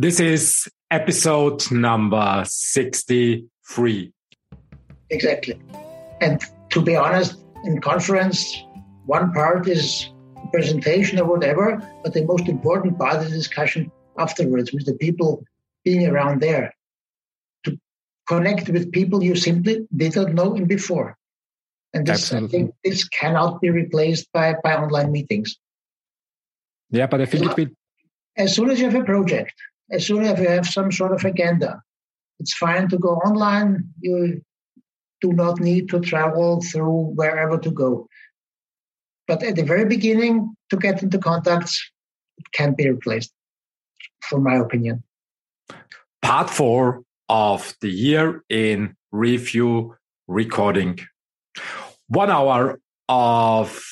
This is episode number 63. Exactly. And to be honest, in conference, one part is presentation or whatever, but the most important part is discussion afterwards with the people being around there to connect with people you simply did not know in before. And this, I think this cannot be replaced by, by online meetings. Yeah, but I think it will. As soon as you have a project, as soon as you have some sort of agenda, it's fine to go online. You do not need to travel through wherever to go. But at the very beginning, to get into contacts, it can be replaced, from my opinion. Part four of the year in review recording. One hour of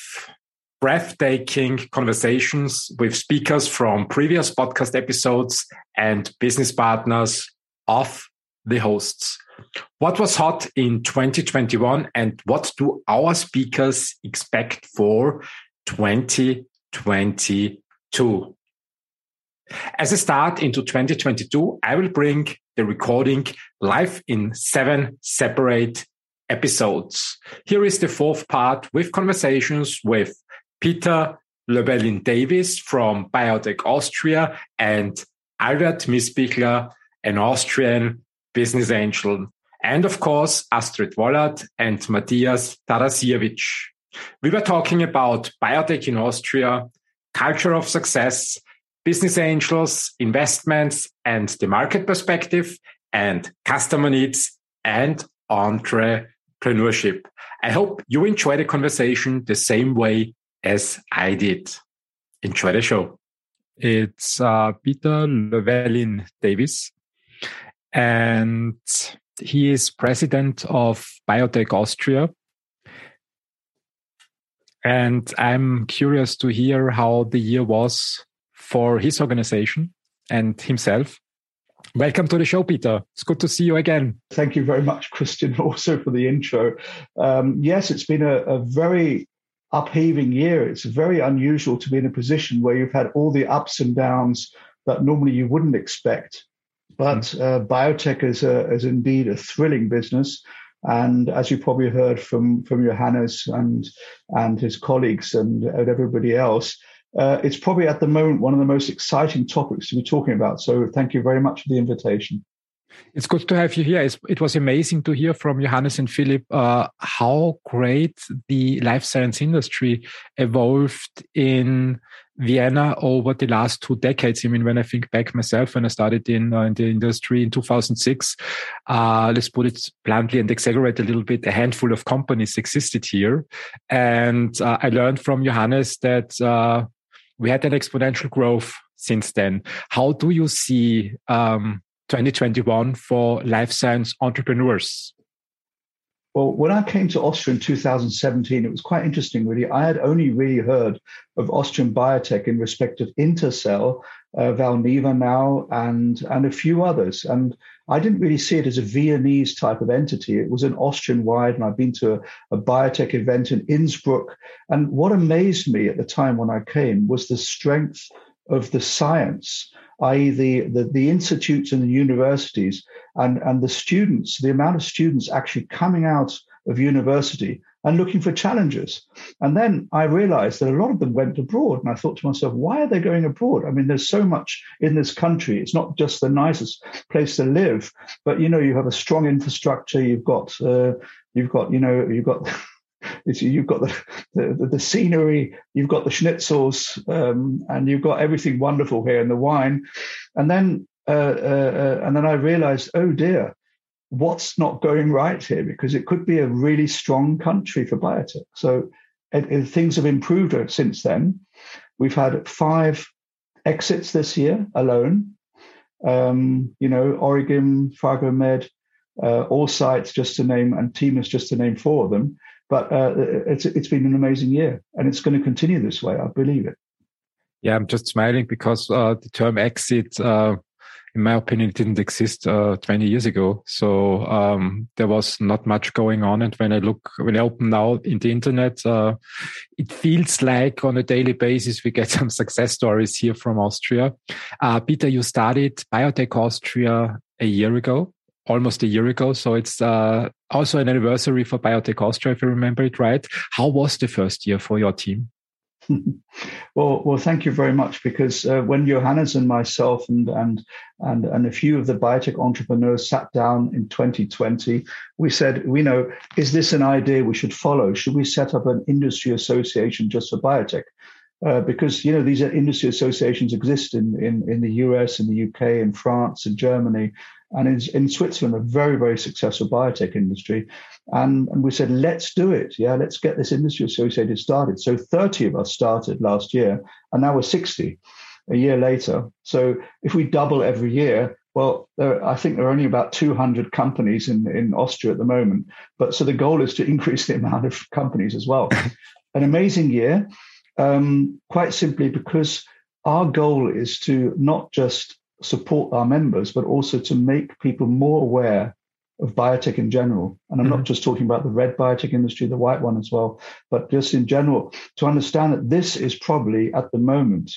breathtaking conversations with speakers from previous podcast episodes and business partners of the hosts. What was hot in 2021 and what do our speakers expect for 2022? As a start into 2022, I will bring the recording live in seven separate episodes. Here is the fourth part with conversations with Peter Llewellyn Davis from Biotech Austria and Albert Mißbichler, an Austrian business angel. And of course, Astrid Wollert and Matthias Tarasiewicz. We were talking about biotech in Austria, culture of success, business angels, investments, and the market perspective, and customer needs and entrepreneurship. I hope you enjoy the conversation the same way as I did. Enjoy the show. It's uh, Peter Llewellyn Davis, and he is president of Biotech Austria. And I'm curious to hear how the year was for his organization and himself. Welcome to the show, Peter. It's good to see you again. Thank you very much, Christian, also for the intro. Um, yes, it's been a, a very upheaving year. It's very unusual to be in a position where you've had all the ups and downs that normally you wouldn't expect. But mm. uh, biotech is, a, is indeed a thrilling business. And as you probably heard from, from Johannes and, and his colleagues and, and everybody else, uh, it's probably at the moment one of the most exciting topics to be talking about. So thank you very much for the invitation. It's good to have you here. It's, it was amazing to hear from Johannes and Philip uh, how great the life science industry evolved in Vienna over the last two decades. I mean, when I think back myself, when I started in, uh, in the industry in 2006, uh, let's put it bluntly and exaggerate a little bit, a handful of companies existed here. And uh, I learned from Johannes that uh, we had an exponential growth since then. How do you see um, 2021 for life science entrepreneurs? Well, when I came to Austria in 2017, it was quite interesting, really. I had only really heard of Austrian biotech in respect of Intercell, uh, Valneva now, and, and a few others. And I didn't really see it as a Viennese type of entity. It was an Austrian wide, and I've been to a, a biotech event in Innsbruck. And what amazed me at the time when I came was the strength of the science i.e., the, the, the institutes and the universities and, and the students, the amount of students actually coming out of university and looking for challenges. And then I realized that a lot of them went abroad. And I thought to myself, why are they going abroad? I mean, there's so much in this country. It's not just the nicest place to live, but you know, you have a strong infrastructure. You've got, uh, you've got, you know, you've got you've got the, the, the scenery, you've got the schnitzels, um, and you've got everything wonderful here and the wine. And then uh, uh, uh, and then I realized, oh dear, what's not going right here? Because it could be a really strong country for biotech. So it, it, things have improved since then. We've had five exits this year alone. Um, you know, Origimm, PhagoMed, uh, Allcyte, just to name, and Themis, just to name four of them. But uh, it's it's been an amazing year, and it's going to continue this way. I believe it. Yeah, I'm just smiling because uh, the term exit uh, in my opinion, didn't exist uh, 20 years ago. So um, there was not much going on. And when I look, when I open now in the internet, uh, it feels like on a daily basis we get some success stories here from Austria. Uh, Peter, you started Biotech Austria a year ago almost a year ago. So it's uh, also an anniversary for Biotech Austria, if I remember it right. How was the first year for your team? well, well, thank you very much. Because uh, when Johannes and myself and and and and a few of the biotech entrepreneurs sat down in 2020, we said, we know, is this an idea we should follow? Should we set up an industry association just for biotech? Uh, because you know these industry associations exist in, in in the US, in the UK, in France, in Germany, and in, in Switzerland, a very very successful biotech industry. And, and we said, let's do it. Yeah, let's get this industry associated started. So 30 of us started last year, and now we're 60 a year later. So if we double every year, well, there, I think there are only about 200 companies in, in Austria at the moment. But so the goal is to increase the amount of companies as well. An amazing year um, quite simply because our goal is to not just support our members, but also to make people more aware of biotech in general. And I'm mm-hmm. not just talking about the red biotech industry, the white one as well, but just in general, to understand that this is probably at the moment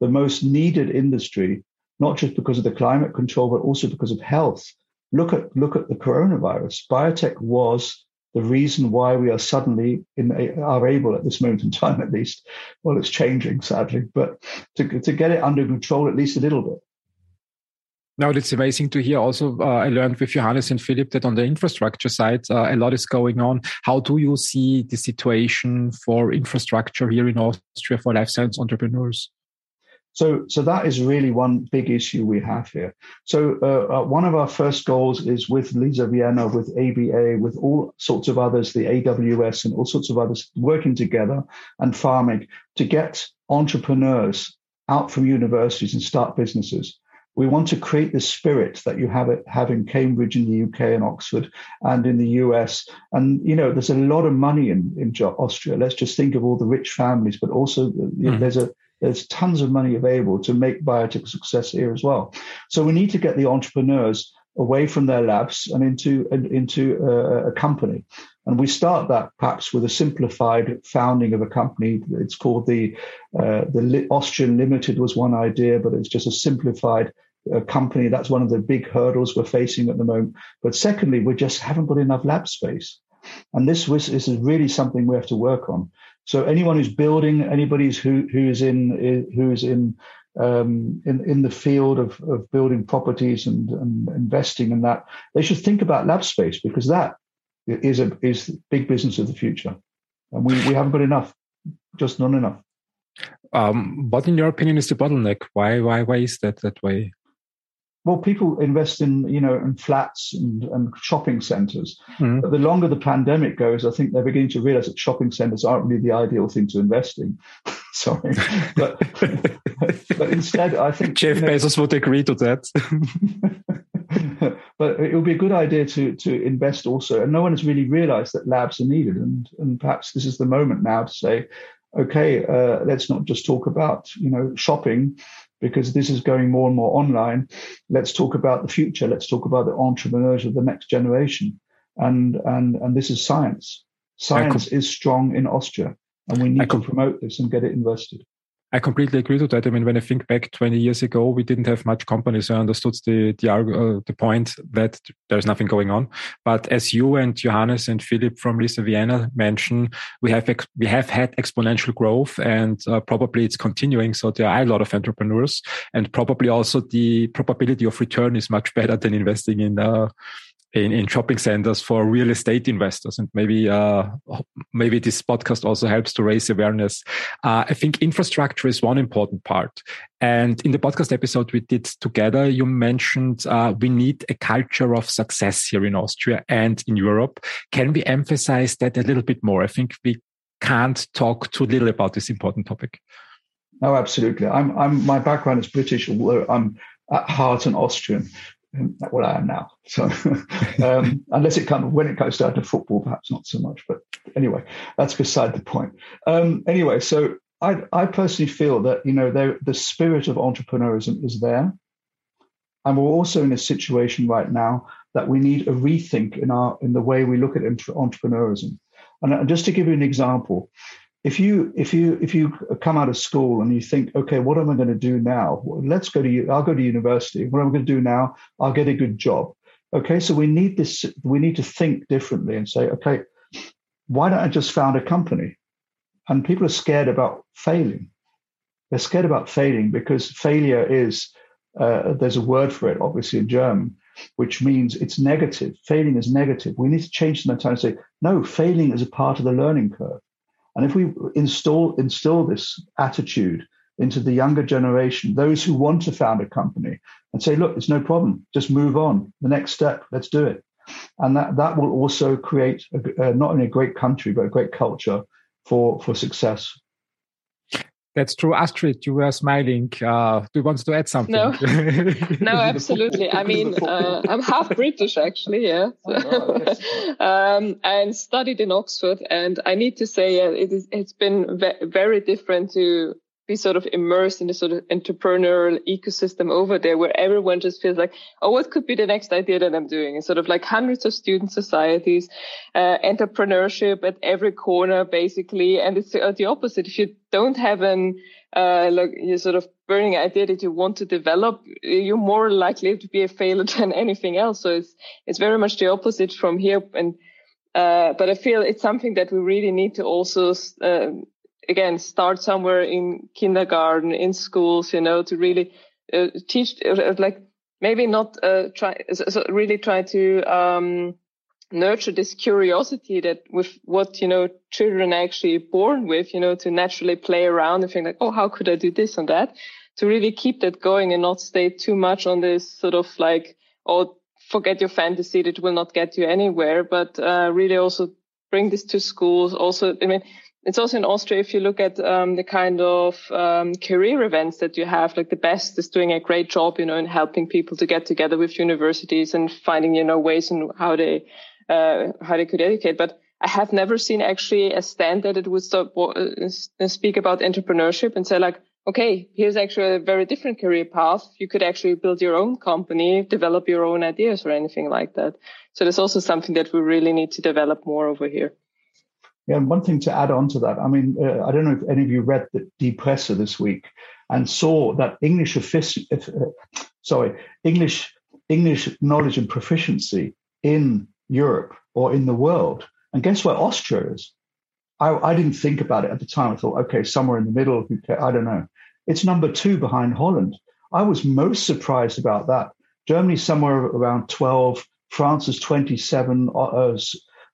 the most needed industry, not just because of the climate control, but also because of health. Look at look at the coronavirus. Biotech was the reason why we are suddenly in are able at this moment in time, at least. Well, it's changing sadly, but to to get it under control at least a little bit. Now it's amazing to hear. Also, uh, I learned with Johannes and Philip that on the infrastructure side, uh, a lot is going on. How do you see the situation for infrastructure here in Austria for life science entrepreneurs? So, so that is really one big issue we have here. So, uh, uh, one of our first goals is with Lisa Vienna, with ABA, with all sorts of others, the AWS and all sorts of others working together and farming to get entrepreneurs out from universities and start businesses. We want to create the spirit that you have it, have in Cambridge in the UK and Oxford and in the US. And you know, there's a lot of money in in Austria. Let's just think of all the rich families, but also mm. there's a there's tons of money available to make biotech a success here as well. So we need to get the entrepreneurs away from their labs and into into a, a, company. And we start that perhaps with a simplified founding of a company. It's called the uh, the Austrian Limited was one idea, but it's just a simplified uh, company. That's one of the big hurdles we're facing at the moment. But secondly, we just haven't got enough lab space. And this, was, this is really something we have to work on. So anyone who's building, anybody who who's in who's in um, in in the field of, of building properties and, and investing in that, they should think about lab space because that is a is big business of the future, and we, we haven't got enough, just not enough. Um, in your opinion, is the bottleneck? Why why why is that that way? Well, people invest in you know in flats and, and shopping centres. Mm. But the longer the pandemic goes, I think they're beginning to realise that shopping centres aren't really the ideal thing to invest in. Sorry, but but instead, I think Jeff you know, Bezos would agree to that. but it would be a good idea to to invest also, and no one has really realised that labs are needed, and and perhaps this is the moment now to say, okay, uh, let's not just talk about you know shopping because this is going more and more online. Let's talk about the future. Let's talk about the entrepreneurs of the next generation. And and and this is science. Science is strong in Austria, and we need to promote this and get it invested. I completely agree to that. I mean, when I think back 20 years ago, we didn't have much companies. I understood the the, uh, the point that there's nothing going on. But as you and Johannes and Philip from Lisa Vienna mentioned, we have we have had exponential growth, and uh, probably it's continuing. So there are a lot of entrepreneurs, and probably also the probability of return is much better than investing in. Uh, in, in shopping centers for real estate investors. And maybe, uh, maybe this podcast also helps to raise awareness. Uh, I think infrastructure is one important part. And in the podcast episode we did together, you mentioned uh, we need a culture of success here in Austria and in Europe. Can we emphasize that a little bit more? I think we can't talk too little about this important topic. Oh, absolutely. I'm, I'm, my background is British. Although I'm at heart an Austrian well, I am now. So, um, unless it comes when it comes down to football, perhaps not so much. But anyway, that's beside the point. Um, anyway, so I, I personally feel that you know the spirit of entrepreneurship is there. And we're also in a situation right now that we need a rethink in our in the way we look at entrepreneurism. And just to give you an example, if you if you if you come out of school and you think, okay, what am I going to do now? Let's go to I'll go to university. What am I going to do now? I'll get a good job. Okay, so we need this. We need to think differently and say, okay, why don't I just found a company? And people are scared about failing. They're scared about failing because failure is uh, there's a word for it, obviously in German, which means it's negative. Failing is negative. We need to change the mentality and say, no, failing is a part of the learning curve. And if we install instill this attitude into the younger generation, those who want to found a company, and say, look, it's no problem, just move on. The next step, let's do it. And that, that will also create a, uh, not only a great country, but a great culture for, for success. That's true. Astrid, you were smiling. Uh, do you want to add something? No, no, absolutely. I mean, uh, I'm half British actually, yeah. Oh, um, and studied in Oxford. And I need to say uh, it is, it's been ve- very different to be sort of immersed in the sort of entrepreneurial ecosystem over there where everyone just feels like, oh, what could be the next idea that I'm doing? And sort of like hundreds of student societies, uh, entrepreneurship at every corner, basically. And it's uh, the opposite. If you don't have an, uh, like you sort of burning idea that you want to develop, you're more likely to be a failure than anything else. So it's, it's very much the opposite from here. And, uh, but I feel it's something that we really need to also, uh, again start somewhere in kindergarten in schools you know to really uh, teach uh, like maybe not uh, try so really try to um, nurture this curiosity that with what you know children are actually born with you know to naturally play around and think like oh how could i do this and that? To really keep that going and not stay too much on this sort of like oh forget your fantasy that will not get you anywhere but uh, really also bring this to schools. Also i mean it's also in Austria, if you look at um, the kind of um, career events that you have, like the best is doing a great job, you know, in helping people to get together with universities and finding, you know, ways and how they uh, how they could educate. But I have never seen actually a stand that it would stop, uh, speak about entrepreneurship and say like, okay, here's actually a very different career path. You could actually build your own company, develop your own ideas or anything like that. So there's also something that we really need to develop more over here. Yeah, and one thing to add on to that, I mean, uh, I don't know if any of you read the Die Presse this week and saw that English, uh, sorry, English, English knowledge and proficiency in Europe or in the world. And guess where Austria is? I, I didn't think about it at the time. I thought, okay, somewhere in the middle. I don't know. It's number two behind Holland. I was most surprised about that. Germany's somewhere around 12. France is 27. Uh,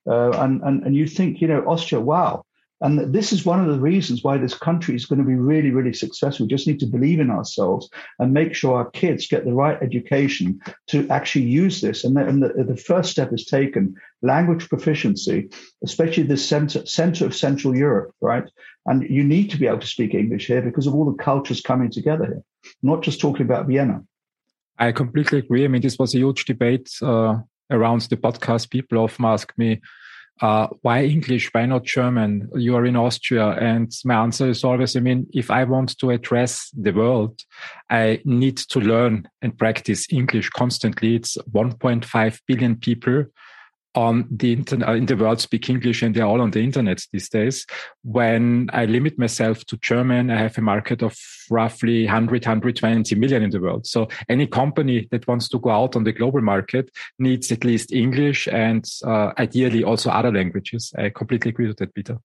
uh, and, and, and you think, you know, Austria, wow. And this is one of the reasons why this country is going to be really, really successful. We just need to believe in ourselves and make sure our kids get the right education to actually use this. And the, and the, the first step is taken language proficiency, especially the center, center of Central Europe, right? And you need to be able to speak English here because of all the cultures coming together here, not just talking about Vienna. I completely agree. I mean, this was a huge debate uh, around the podcast, people often ask me, uh, why English? Why not German? You are in Austria. And my answer is always, I mean, if I want to address the world, I need to learn and practice English constantly. It's 1.5 billion people on the internet uh, in the world speak English and they're all on the internet these days. When I limit myself to German, I have a market of roughly 100, 120 million in the world. So any company that wants to go out on the global market needs at least English and uh, ideally also other languages. I completely agree with that, Peter.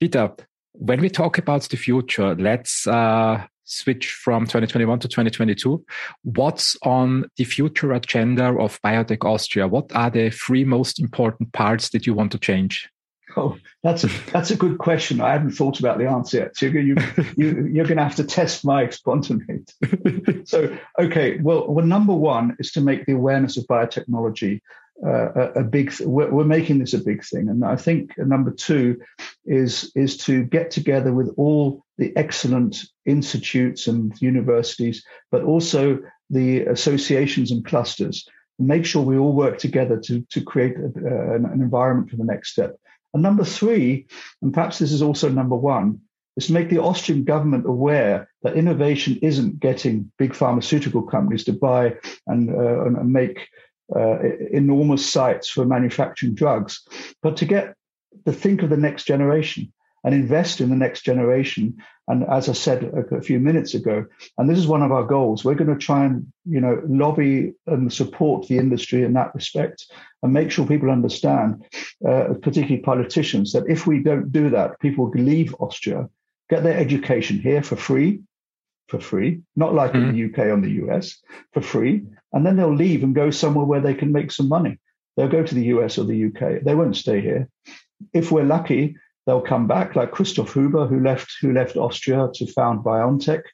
Peter, when we talk about the future, let's uh, switch from 2021 to 2022. What's on the future agenda of Biotech Austria? What are the three most important parts that you want to change? Oh, that's a that's a good question. I haven't thought about the answer yet. So you, you, you're going to have to test my spontaneity. so, okay, well, well, number one is to make the awareness of biotechnology uh, a, big. We're, we're, making this a big thing, and I think number two is is to get together with all the excellent institutes and universities, but also the associations and clusters. Make sure we all work together to to create a, uh, an, an environment for the next step. And number three, and perhaps this is also number one, is to make the Austrian government aware that innovation isn't getting big pharmaceutical companies to buy and, uh, and make uh, enormous sites for manufacturing drugs, but to get to think of the next generation and invest in the next generation. And as I said a, a, few minutes ago, and this is one of our goals, we're going to try and you know lobby and support the industry in that respect, and make sure people understand, uh, particularly politicians, that if we don't do that, people leave Austria, get their education here for free, for free, not like mm-hmm. in the UK or the US, for free, and then they'll leave and go somewhere where they can make some money. They'll go to the US or the UK. They won't stay here. If we're lucky, they'll come back, like Christoph Huber, who left who left Austria to found BioNTech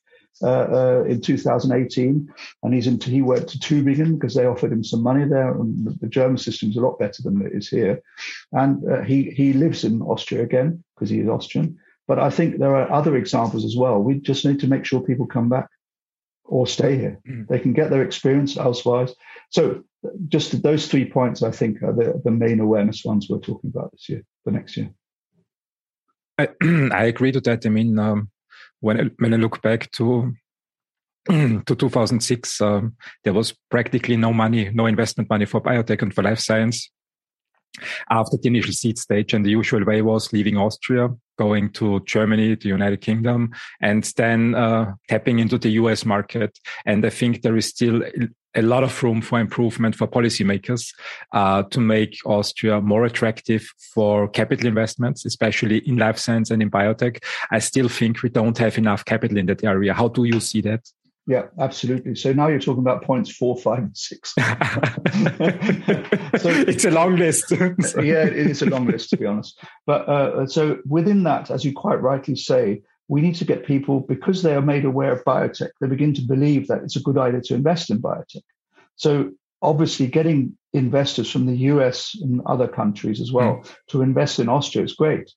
uh, uh, in 2018, and he's into, he went to Tübingen because they offered him some money there, and the, the German system is a lot better than it is here, and uh, he he lives in Austria again because he is Austrian. But I think there are other examples as well. We just need to make sure people come back or stay here. Mm. They can get their experience elsewhere. So just those three points, I think, are the, the main awareness ones we're talking about this year, the next year. I, I agree to that. I mean, um, when I, when I look back to to 2006, um, there was practically no money, no investment money for biotech and for life science. After the initial seed stage, and the usual way was leaving Austria, going to Germany, the United Kingdom, and then uh, tapping into the US market. And I think there is still a lot of room for improvement for policymakers uh, to make Austria more attractive for capital investments, especially in life science and in biotech. I still think we don't have enough capital in that area. How do you see that? Yeah, absolutely. So now you're talking about points four, five, and six. so it's a long list. yeah, it is a long list to be honest. But uh, so within that, as you quite rightly say, we need to get people because they are made aware of biotech. They begin to believe that it's a good idea to invest in biotech. So obviously, getting investors from the US and other countries as well mm. to invest in Austria is great.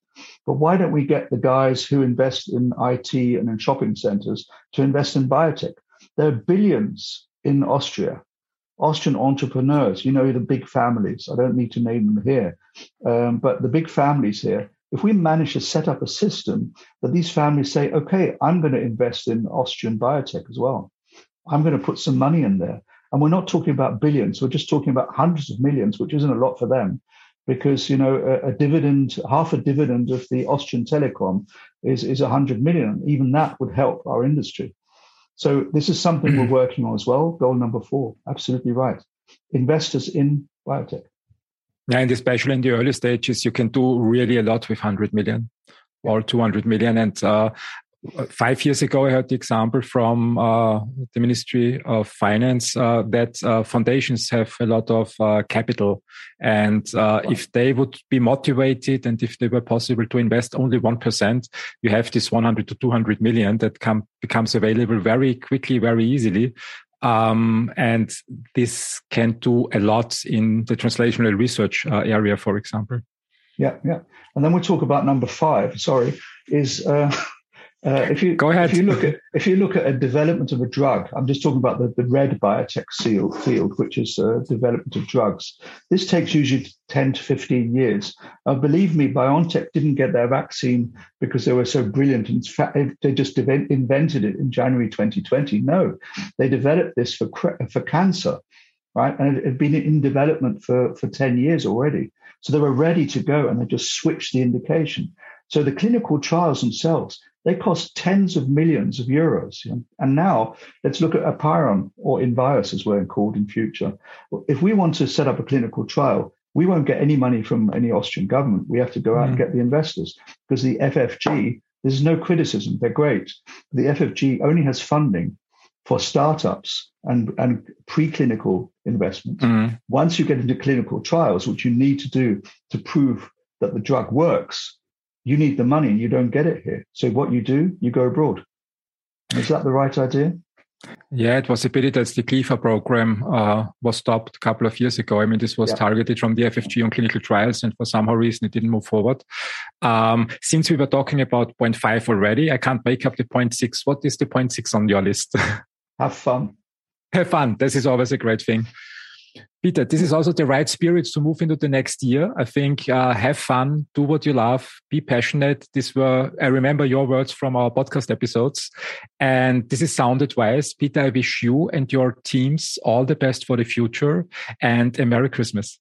But why don't we get the guys who invest in IT and in shopping centers to invest in biotech? There are billions in Austria. Austrian entrepreneurs, you know, the big families. I don't need to name them here, um, but the big families here. If we manage to set up a system that these families say, okay, I'm going to invest in Austrian biotech as well. I'm going to put some money in there. And we're not talking about billions. We're just talking about hundreds of millions, which isn't a lot for them because, you know, a, a dividend, half a dividend of the Austrian telecom is, is 100 million. Even that would help our industry. So this is something we're working on as well. Goal number four. Absolutely right. Investors in biotech. Yeah, and especially in the early stages, you can do really a lot with 100 million or 200 million. And uh, five years ago, I heard the example from uh, the Ministry of Finance uh, that uh, foundations have a lot of uh, capital. And uh, if they would be motivated and if they were possible to invest only 1%, you have this 100 to 200 million that come, becomes available very quickly, very easily. Um, and this can do a lot in the translational research uh, area, for example. Yeah, yeah. And then we'll talk about number five, sorry, is uh, if you go ahead, if you look at if you look at a development of a drug, I'm just talking about the, the red biotech seal, field, which is uh, development of drugs. This takes usually 10 to 15 years. Uh, believe me, BioNTech didn't get their vaccine because they were so brilliant. Fact, they just invented it in January 2020. No, they developed this for for cancer, right? And it had been in development for for 10 years already. So they were ready to go, and they just switched the indication. So the clinical trials themselves they cost tens of millions of euros. And now let's look at Apeiron or Invios as we're called in future. If we want to set up a clinical trial, we won't get any money from any Austrian government. We have to go out mm. and get the investors because the FFG, there's no criticism. They're great. The FFG only has funding for startups and, and preclinical investments. Mm. Once you get into clinical trials, which you need to do to prove that the drug works, you need the money and you don't get it here. So what you do, you go abroad. Is that the right idea? Yeah, it was a pity that the KLIPHA program uh, was stopped a couple of years ago. I mean, this was yeah. targeted from the FFG on clinical trials, and for some reason, it didn't move forward. Um, since we were talking about point five already, I can't make up the point six. What is the point six on your list? Have fun. Have fun. This is always a great thing. Peter, this is also the right spirit to move into the next year. I think uh, have fun, do what you love, be passionate. This were I remember your words from our podcast episodes, and this is sound advice. Peter, I wish you and your teams all the best for the future, and a Merry Christmas.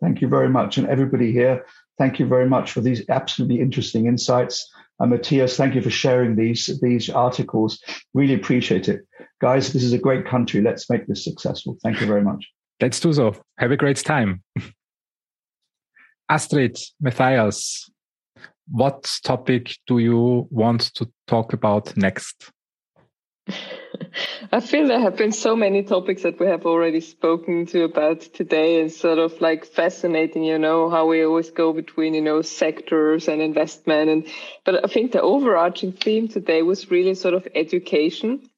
Thank you very much, and everybody here. Thank you very much for these absolutely interesting insights. And Matthias, thank you for sharing these these articles. Really appreciate it, guys. This is a great country. Let's make this successful. Thank you very much. Let's do so. Have a great time. Astrid, Matthias, what topic do you want to talk about next? I feel there have been so many topics that we have already spoken to about today. and sort of like fascinating, you know, how we always go between, you know, sectors and investment. And, but I think the overarching theme today was really sort of education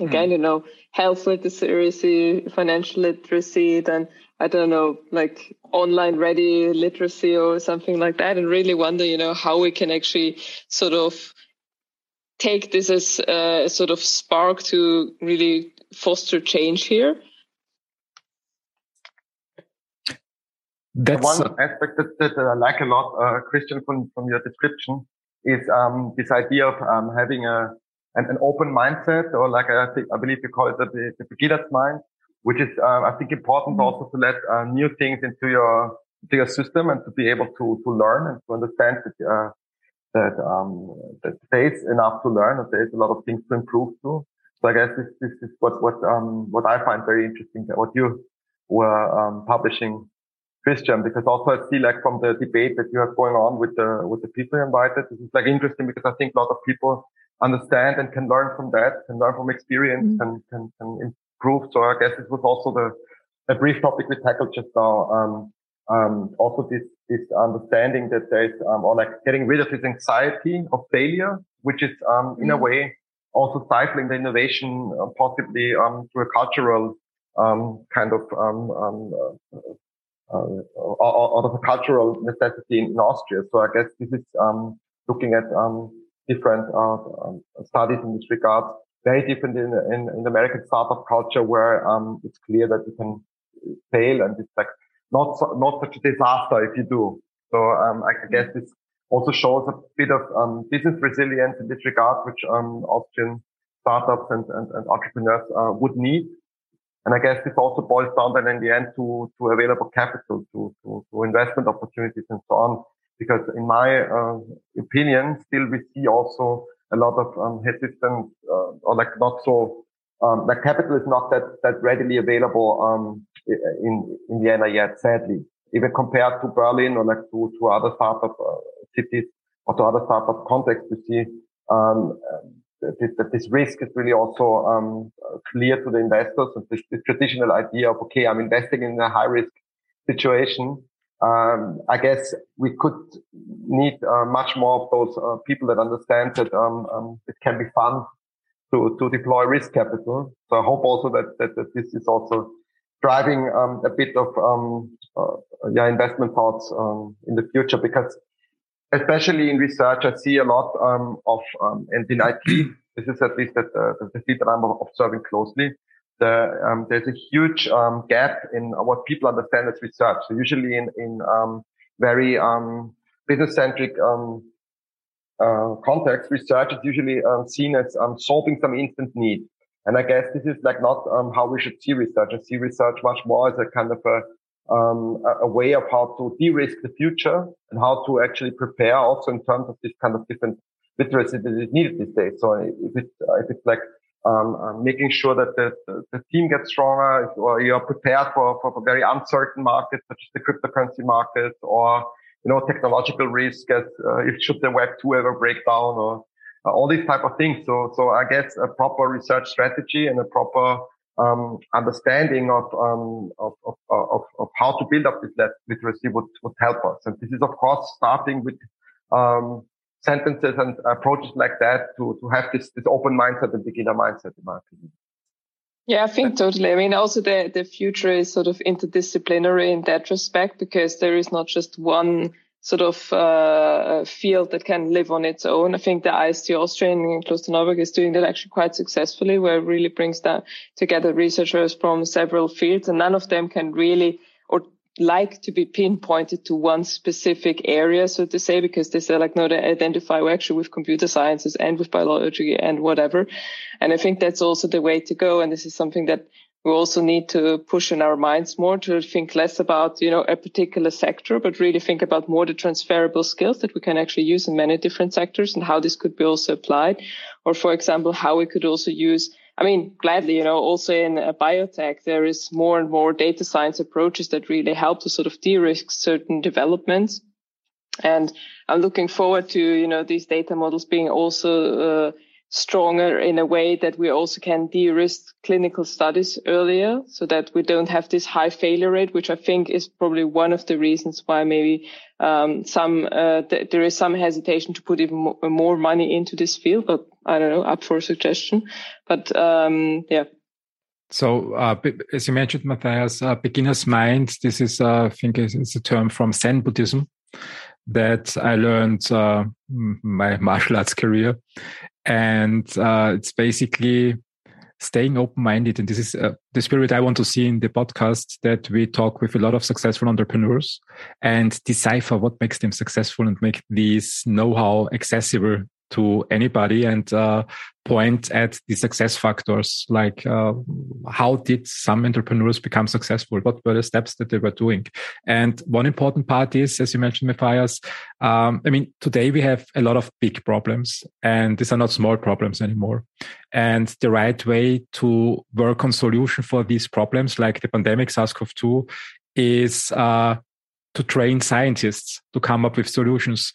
again, mm. you know, health literacy, financial literacy, then I don't know, like online ready literacy or something like that, and really wonder, you know, how we can actually sort of take this as a sort of spark to really foster change here. That's one aspect that, that I like a lot, uh, Christian, from, from your description is um, this idea of um, having a an, an open mindset, or like I think I believe you call it the, the beginner's mind, which is uh, I think important mm-hmm. also to let uh, new things into your into your system and to be able to to learn and to understand that uh, that um, that there is enough to learn and there is a lot of things to improve too. So I guess this this is what what um what I find very interesting that what you were um, publishing Christian, because also I see like from the debate that you have going on with the with the people you invited, this is like interesting because I think a lot of people understand and can learn from that, can learn from experience mm-hmm. and can, can improve. So I guess this was also the, a brief topic we tackled just now. Um, um, also this, this understanding that there is, um, or like getting rid of this anxiety of failure, which is, um, in mm-hmm. a way also stifling the innovation, uh, possibly, um, through a cultural, um, kind of, um, um, uh, uh, out of a cultural necessity in, in Austria. So I guess this is, um, looking at, um, different uh, um, studies in this regard. Very different in, in, in American startup culture where um, it's clear that you can fail and it's like not so, not such a disaster if you do. So um, I guess this also shows a bit of um, business resilience in this regard, which um, Austrian startups and, and, and entrepreneurs uh, would need. And I guess this also boils down then in the end to, to available capital, to, to, to investment opportunities and so on because in my uh, opinion, still we see also a lot of um, hesitance uh, or like not so um, like capital is not that that readily available um, in in Vienna yet, sadly. Even compared to Berlin or like to to other startup uh, cities or to other startup contexts, we see um, that this risk is really also um, clear to the investors and this, this traditional idea of okay, I'm investing in a high risk situation um, I guess we could need uh, much more of those uh, people that understand that um, um, it can be fun to, to deploy risk capital. So I hope also that, that, that this is also driving um, a bit of um, uh, yeah investment thoughts um, in the future because especially in research I see a lot of and in IT this is at least the, the field that I'm observing closely the, um, there's a huge um, gap in what people understand as research. So usually in, in um, very um, business-centric um, uh, context, research is usually um, seen as solving some instant need. And I guess this is like not how we should see research. I see research much more as a kind of a a way of how to de-risk the future and how to actually prepare also in terms of this kind of different literacy that is needed these days. So if it's, if it's like um, um, making sure that the, the, team gets stronger or you're prepared for, for, very uncertain markets such as the cryptocurrency market or, you know, technological risk as uh, if should the web 2 ever break down or uh, all these type of things. So, so I guess a proper research strategy and a proper um, understanding of, um, of, of, of, of, how to build up this literacy would, would help us. And this is, of course, starting with, um, sentences and approaches like that to, to have this, this open mindset and beginner mindset, in my opinion. Yeah, I think totally. I mean, also the, the future is sort of interdisciplinary in that respect because there is not just one sort of uh, field that can live on its own. I think the IST Austrian in Klosterneuburg is doing that actually quite successfully, where it really brings that together researchers from several fields, and none of them can really like to be pinpointed to one specific area, so to say, because they say like, no, they identify actually with computer sciences and with biology and whatever. And I think that's also the way to go. And this is something that we also need to push in our minds more to think less about, you know, a particular sector, but really think about more the transferable skills that we can actually use in many different sectors and how this could be also applied. Or for example, how we could also use I mean, gladly, you know, also in biotech, there is more and more data science approaches that really help to sort of de-risk certain developments. And I'm looking forward to, you know, these data models being also uh, stronger in a way that we also can de-risk clinical studies earlier so that we don't have this high failure rate, which I think is probably one of the reasons why maybe um, some uh, th- there is some hesitation to put even mo- more money into this field. But I don't know, up for a suggestion. But um, yeah. So, uh, as you mentioned, Matthias, uh, beginner's mind. This is, uh, I think, is a term from Zen Buddhism that I learned uh, my martial arts career, and uh, it's basically staying open-minded. And this is uh, the spirit i want to see in the podcast that we talk with a lot of successful entrepreneurs and decipher what makes them successful and make these know-how accessible to anybody and uh, point at the success factors like uh, how did some entrepreneurs become successful? What were the steps that they were doing? And one important part is as you mentioned matthias um, i mean today we have a lot of big problems and these are not small problems anymore. And the right way to work on solution for these problems like the pandemic sars-cov-2 is uh, to train scientists to come up with solutions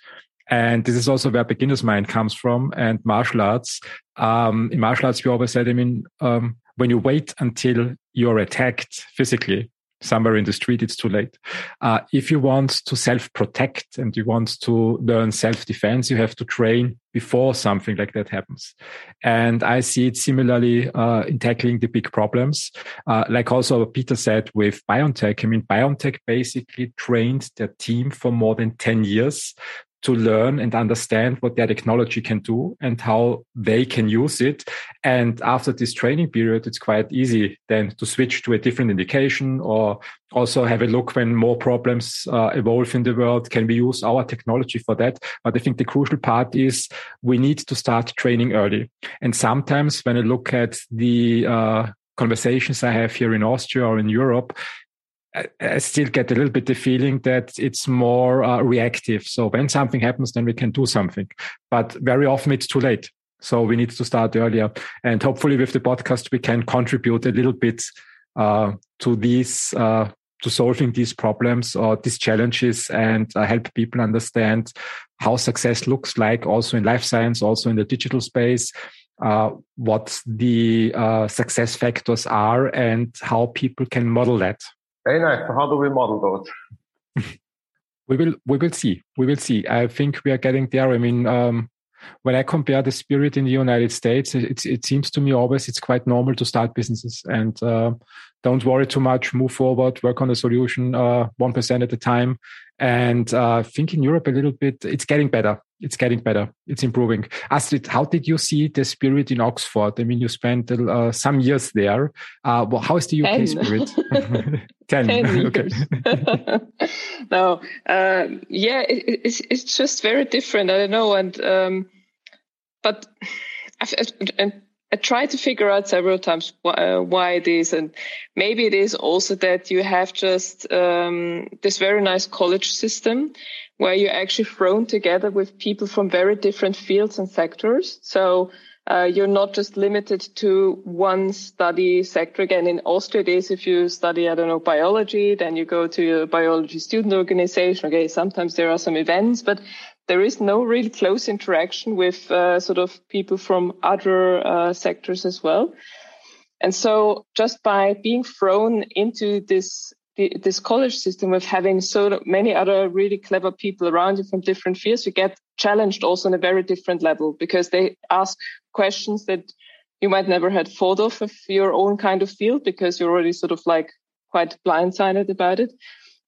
and this is also where beginner's mind comes from and martial arts. Um, in martial arts, we always said, I mean, um, when you wait until you're attacked physically somewhere in the street, it's too late. Uh, if you want to self protect and you want to learn self defense, you have to train before something like that happens. And I see it similarly uh, in tackling the big problems. Uh, like also Peter said with BioNTech, I mean, BioNTech basically trained their team for more than 10 years to learn and understand what their technology can do and how they can use it. And after this training period, it's quite easy then to switch to a different indication or also have a look when more problems uh, evolve in the world. Can we use our technology for that? But I think the crucial part is we need to start training early. And sometimes when I look at the uh, conversations I have here in Austria or in Europe, I still get a little bit the feeling that it's more uh, reactive. So when something happens, then we can do something. But very often it's too late. So we need to start earlier. And hopefully with the podcast, we can contribute a little bit uh, to these, uh, to solving these problems or these challenges and uh, help people understand how success looks like also in life science, also in the digital space. Uh, what the uh, success factors are and how people can model that. Very nice. So how do we model those? we will we will see. We will see. I think we are getting there. I mean, um, when I compare the spirit in the United States, it, it seems to me always it's quite normal to start businesses and uh, don't worry too much, move forward, work on a solution uh, one uh, at a time. And uh, think in Europe a little bit, it's getting better. It's getting better. It's improving. Astrid, how did you see the spirit in Oxford? I mean, you spent uh, some years there. Uh, well, how is the UK Ten. spirit? Ten. Ten okay. no, uh, yeah, it, it's it's just very different. I don't know, and um, but I've, I've, I tried to figure out several times why, uh, why it is, and maybe it is also that you have just um, this very nice college system where you're actually thrown together with people from very different fields and sectors. So uh, you're not just limited to one study sector. Again, in Austria, it is if you study, I don't know, biology, then you go to your biology student organization. Okay, sometimes there are some events, but there is no real close interaction with uh, sort of people from other uh, sectors as well. And so just by being thrown into this this college system with having so many other really clever people around you from different fields, you get challenged also on a very different level because they ask questions that you might never had thought of of your own kind of field because you're already sort of like quite blindsided about it.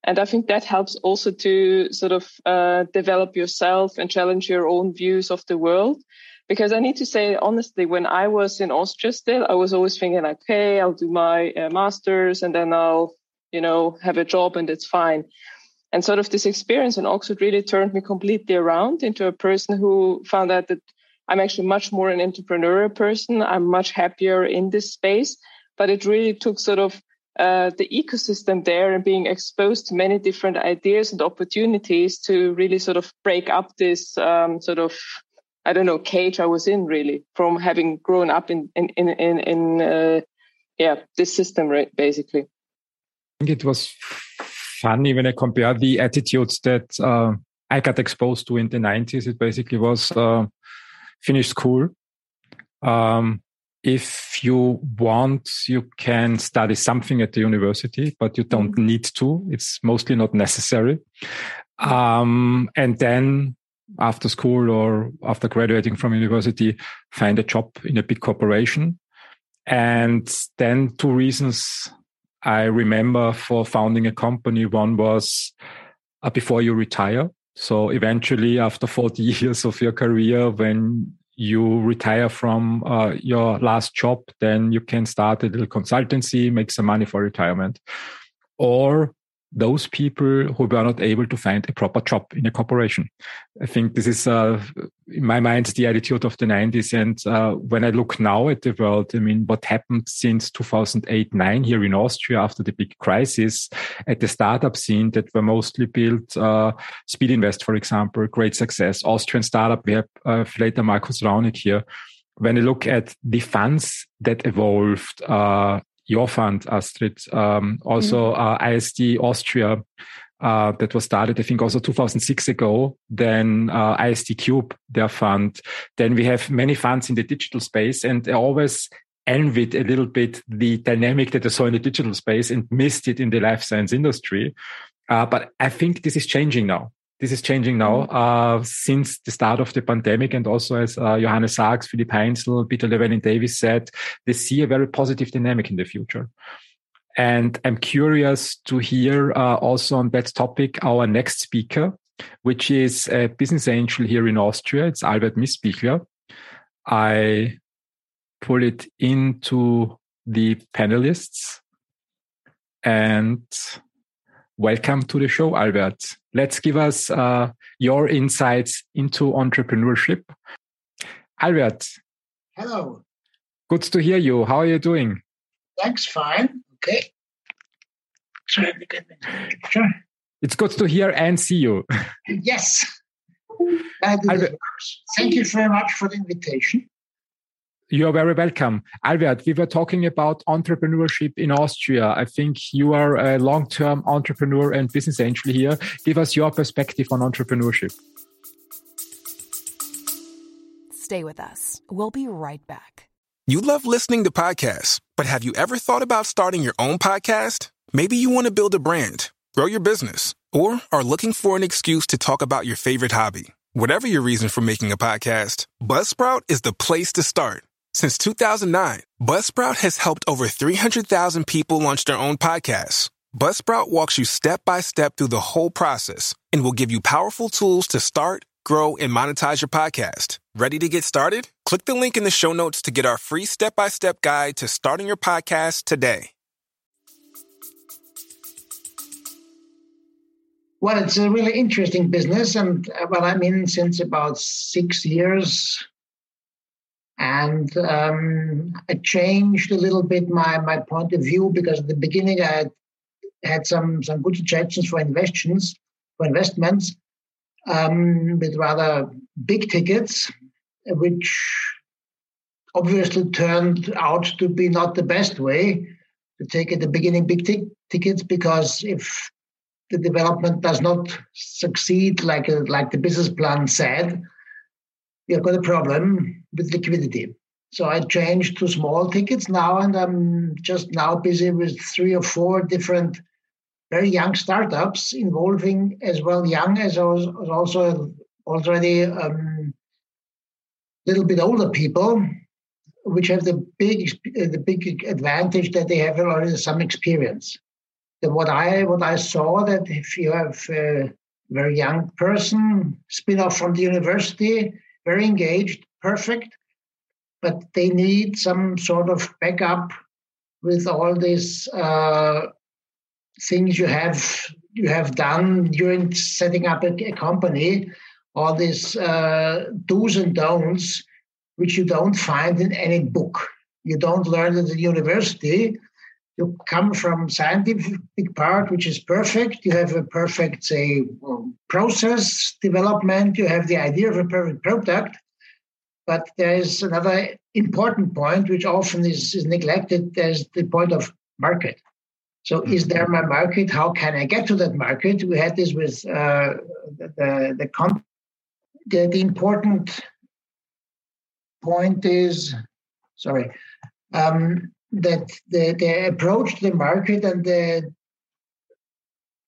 And I think that helps also to sort of uh, develop yourself and challenge your own views of the world. Because I need to say honestly, when I was in Austria still, I was always thinking, like okay, I'll do my uh, master's and then I'll, you know, have a job and it's fine. And sort of this experience in Oxford really turned me completely around into a person who found out that I'm actually much more an entrepreneurial person. I'm much happier in this space, but it really took sort of uh, the ecosystem there and being exposed to many different ideas and opportunities to really sort of break up this um, sort of I don't know cage I was in really from having grown up in in in in, in uh, yeah this system right basically. I think it was funny when I compare the attitudes that uh, I got exposed to in the 90s. It basically was uh, finish school. Um, if you want, you can study something at the university, but you don't mm-hmm. need to. It's mostly not necessary. Um, and then after school or after graduating from university, find a job in a big corporation. And then two reasons I remember for founding a company. One was uh, before you retire. So eventually after 40 years of your career, when you retire from uh, your last job, then you can start a little consultancy, make some money for retirement. Or those people who were not able to find a proper job in a corporation. I think this is, uh, in my mind, the attitude of the 90s. And uh, when I look now at the world, I mean, what happened since 2008 9 here in Austria after the big crisis at the startup scene that were mostly built, uh, Speedinvest, for example, great success. Austrian startup, we have uh, later Markus Raunig here when I look at the funds that evolved uh, your fund, Astrid, um, also mm-hmm. uh, IST Austria, uh, that was started, I think, also 2006 ago. Then uh, IST cube, their fund. Then we have many funds in the digital space, and I always envied a little bit the dynamic that I saw in the digital space and missed it in the life science industry. Uh, but I think this is changing now this is changing now mm-hmm. uh, since the start of the pandemic. And also, as uh, Johannes Sachs, Philipp Heinzel, Peter Llewellyn Davis said, they see a very positive dynamic in the future. And I'm curious to hear uh, also on that topic our next speaker, which is a business angel here in Austria. It's Albert Missbichler. I pull it into the panelists and welcome to the show, Albert. Let's give us uh, your insights into entrepreneurship. Albert. Hello. Good to hear you. How are you doing? Thanks, fine. Okay. Sorry, sure. It's good to hear and see you. yes. Albert. Thank you very much for the invitation. You're very welcome. Albert, we were talking about entrepreneurship in Austria. I think you are a long term entrepreneur and business angel here. Give us your perspective on entrepreneurship. Stay with us. We'll be right back. You love listening to podcasts, but have you ever thought about starting your own podcast? Maybe you want to build a brand, grow your business, or are looking for an excuse to talk about your favorite hobby. Whatever your reason for making a podcast, Buzzsprout is the place to start. Since 2009, Buzzsprout has helped over 300,000 people launch their own podcasts. Buzzsprout walks you step by step through the whole process and will give you powerful tools to start, grow, and monetize your podcast. Ready to get started? Click the link in the show notes to get our free step by step guide to starting your podcast today. Well, it's a really interesting business. And uh, well, I'm in since about six years and um, I changed a little bit my, my point of view because at the beginning I had, had some, some good suggestions for investments, for investments um, with rather big tickets, which obviously turned out to be not the best way to take at the beginning big t- tickets because if the development does not succeed like like the business plan said, we have got a problem with liquidity. So I changed to small tickets now, and I'm just now busy with three or four different very young startups involving as well young as I was also already a um, little bit older people, which have the big the big advantage that they have already some experience. then what I what I saw that if you have a very young person, spin off from the university, very engaged, perfect, but they need some sort of backup with all these uh, things you have you have done during setting up a, a company, all these uh, do's and don'ts, which you don't find in any book. You don't learn at the university. You come from scientific part, which is perfect. You have a perfect, say, process development. You have the idea of a perfect product. But there is another important point, which often is, is neglected. There's the point of market. So, is there my market? How can I get to that market? We had this with uh, the the, con- the the important point is, sorry, um, that the the approach to the market and the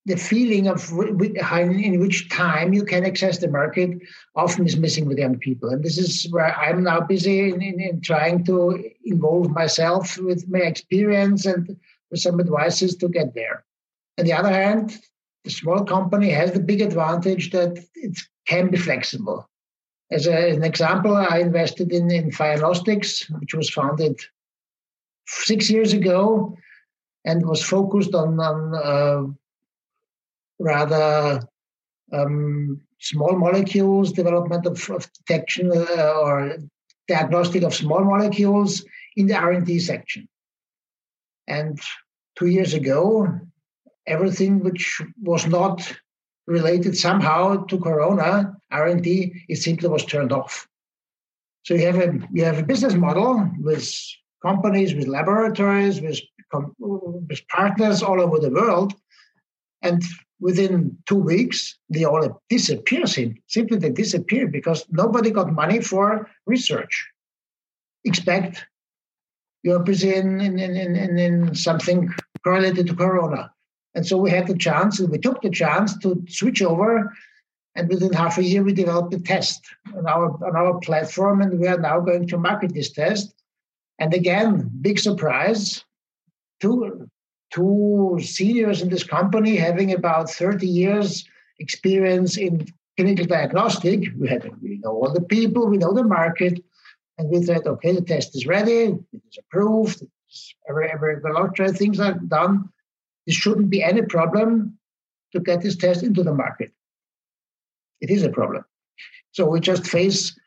the feeling of in which time you can access the market often is missing with young people. And this is where i'm now busy in, in, in trying to involve myself with my experience and with some advices to get there. On the other hand the small company has the big advantage that it can be flexible. As a, an example i invested in in Fianostics, which was founded six years ago and was focused on, on uh, rather um, small molecules, development of, of detection uh, or diagnostic of small molecules in the R&D section. And two years ago, everything which was not related somehow to Corona R&D, it simply was turned off. So you have a you have a business model with companies, with laboratories, with, with partners all over the world, and within two weeks, they all disappear. Simply they disappear because nobody got money for research. Expect you're busy in, in, in, in, in something correlated to Corona. And so we had the chance, and we took the chance to switch over. And within half a year, we developed a test on our on our platform, and we are now going to market this test. And again, big surprise, two two seniors in this company having about 30 years experience in clinical diagnostic. We had we know all the people, we know the market, and we said, okay, the test is ready, it is approved, every every laboratory things are done. There shouldn't be any problem to get this test into the market. It is a problem. So we just face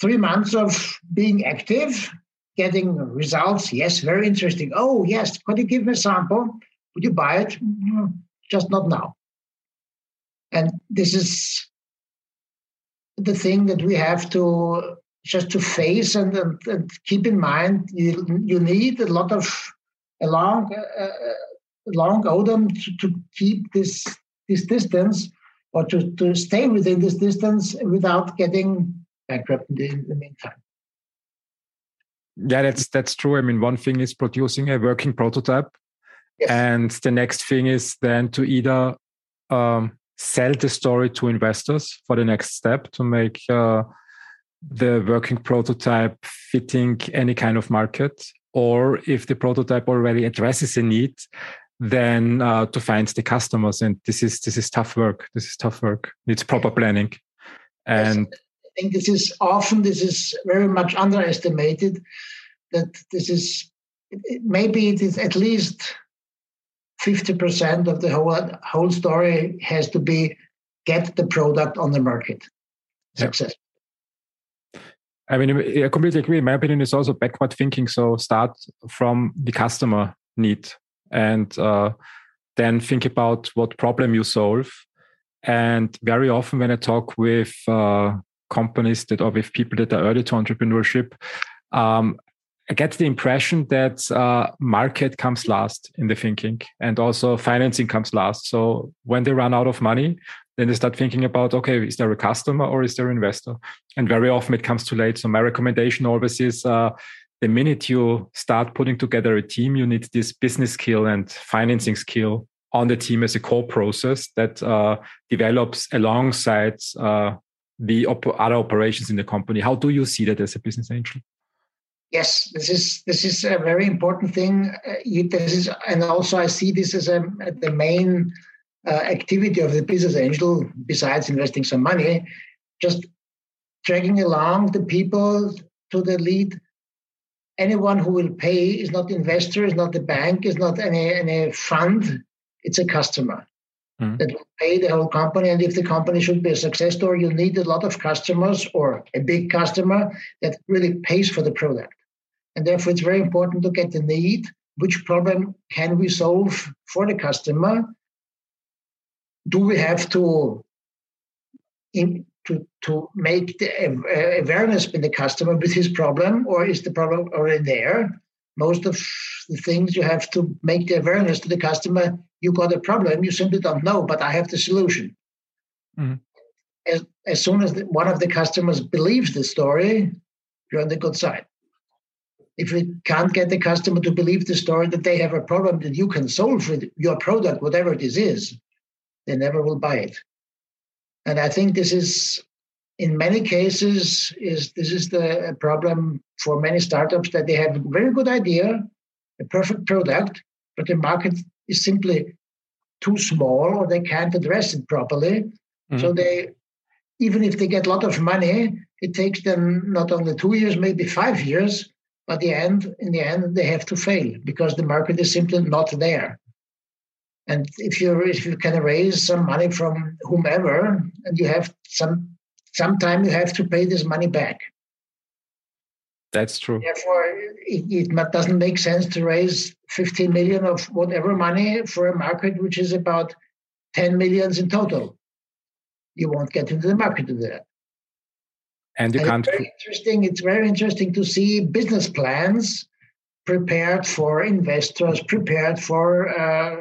three months of being active getting results. Yes, very interesting. Oh, yes, could you give me a sample? Would you buy it? Mm, just not now. And this is the thing that we have to just to face and, and, and keep in mind. You, you need a lot of a long, uh, uh long odom to, to keep this this distance or to, to stay within this distance without getting bankrupt in the meantime. Yeah, that's that's true. I mean, one thing is producing a working prototype, yes. and the next thing is then to either um, sell the story to investors for the next step to make uh, the working prototype fitting any kind of market, or if the prototype already addresses a need, then uh, to find the customers. And this is this is tough work. This is tough work. It's proper planning, and. Think this is often this is very much underestimated. That this is maybe it is at least fifty percent of the whole whole story has to be get the product on the market. Success. I mean, I completely agree. My opinion is also backward thinking. So start from the customer need and uh, then think about what problem you solve. And very often, when I talk with uh, companies that are with people that are early to entrepreneurship, um, I get the impression that uh, market comes last in the thinking and also financing comes last. So when they run out of money, then they start thinking about, okay, is there a customer or is there an investor? And very often it comes too late. So my recommendation always is uh, the minute you start putting together a team, you need this business skill and financing skill on the team as a core process that uh, develops alongside uh, the op- other operations in the company. How do you see that as a business angel? Yes, this is this is a very important thing. Uh, you, this is, and also I see this as a, the main uh, activity of the business angel, besides investing some money, just dragging along the people to the lead. Anyone who will pay is not investor, is not the bank, is not any any fund. It's a customer mm. that will pay the whole company. And if the company should be a success story, you need a lot of customers or a big customer that really pays for the product. And therefore, it's very important to get the need. Which problem can we solve for the customer? Do we have to in, to, to make the awareness in the customer with his problem, or is the problem already there? Most of the things you have to make the awareness to the customer. You got a problem, you simply don't know, but I have the solution. Mm. As, as soon as the, one of the customers believes the story, you're on the good side if you can't get the customer to believe the story that they have a problem that you can solve with your product, whatever it is, they never will buy it. And I think this is, in many cases, is this is the problem for many startups that they have a very good idea, a perfect product, but the market is simply too small or they can't address it properly. Mm-hmm. So they, even if they get a lot of money, it takes them not only two years, maybe five years but the end, in the end, they have to fail because the market is simply not there. And if you if you can raise some money from whomever, and you have some sometime you have to pay this money back. That's true. Therefore, it, it doesn't make sense to raise 15 million of whatever money for a market which is about 10 millions in total. You won't get into the market do that and you and can't. It's very interesting. It's very interesting to see business plans prepared for investors, prepared for uh,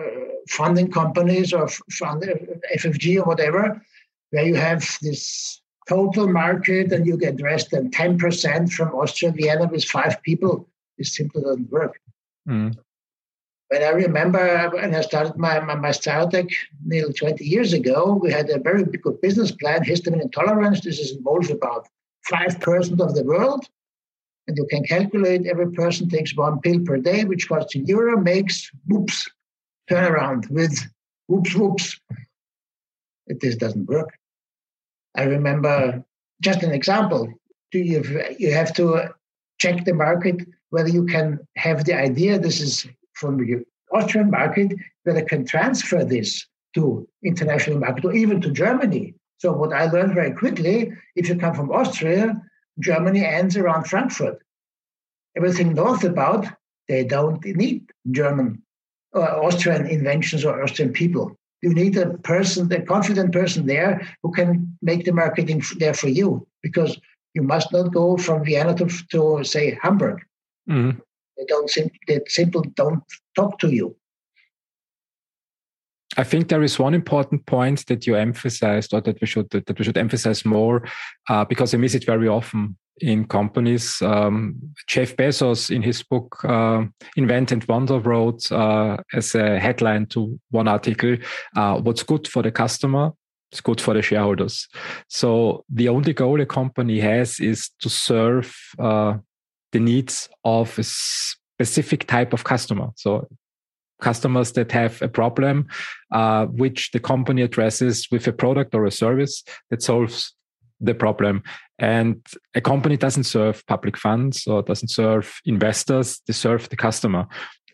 funding companies or fund, FFG or whatever, where you have this total market and you get less than 10% from Austria Vienna with five people. it simply doesn't work. Mm. When I remember when I started my, my, my startup nearly 20 years ago, we had a very good business plan, histamine intolerance. This is involved about 5% of the world. And you can calculate every person takes one pill per day, which costs a euro, makes whoops, turnaround with whoops, whoops. It, This doesn't work. I remember just an example. You you have to check the market whether you can have the idea this is from the Austrian market, whether can transfer this to international market or even to Germany. So what I learned very quickly, if you come from Austria, Germany ends around Frankfurt. Everything north about, they don't need German or Austrian inventions or Austrian people. You need a person, a confident person there who can make the marketing there for you because you must not go from Vienna to, to say Hamburg. Mm-hmm. They don't they simply don't talk to you. I think there is one important point that you emphasized, or that we should that we should emphasize more, uh, because I miss it very often in companies. Um, Jeff Bezos, in his book uh, "Invent and Wander," wrote uh, as a headline to one article, uh, "What's good for the customer it's good for the shareholders. So the only goal a company has is to serve uh, the needs of a specific type of customer. So customers that have a problem, uh, which the company addresses with a product or a service that solves the problem. And a company doesn't serve public funds or doesn't serve investors, they serve the customer.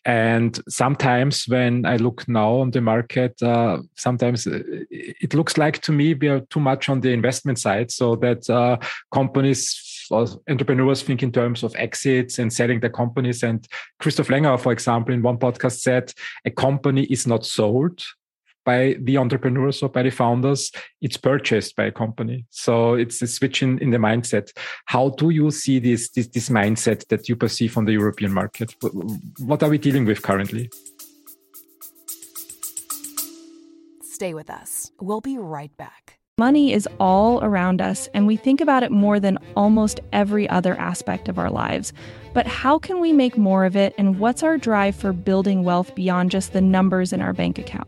And sometimes when I look now on the market, uh, sometimes uh, it looks like to me we are too much on the investment side, so that uh, companies or entrepreneurs think in terms of exits and selling the companies. And Christoph Langer, for example, in one podcast said, a company is not sold, by the entrepreneurs or by the founders, it's purchased by a company. So it's a switch in, in the mindset. How do you see this, this, this mindset that you perceive on the European market? What are we dealing with currently? Stay with us. We'll be right back. Money is all around us, and we think about it more than almost every other aspect of our lives. But how can we make more of it, and what's our drive for building wealth beyond just the numbers in our bank account?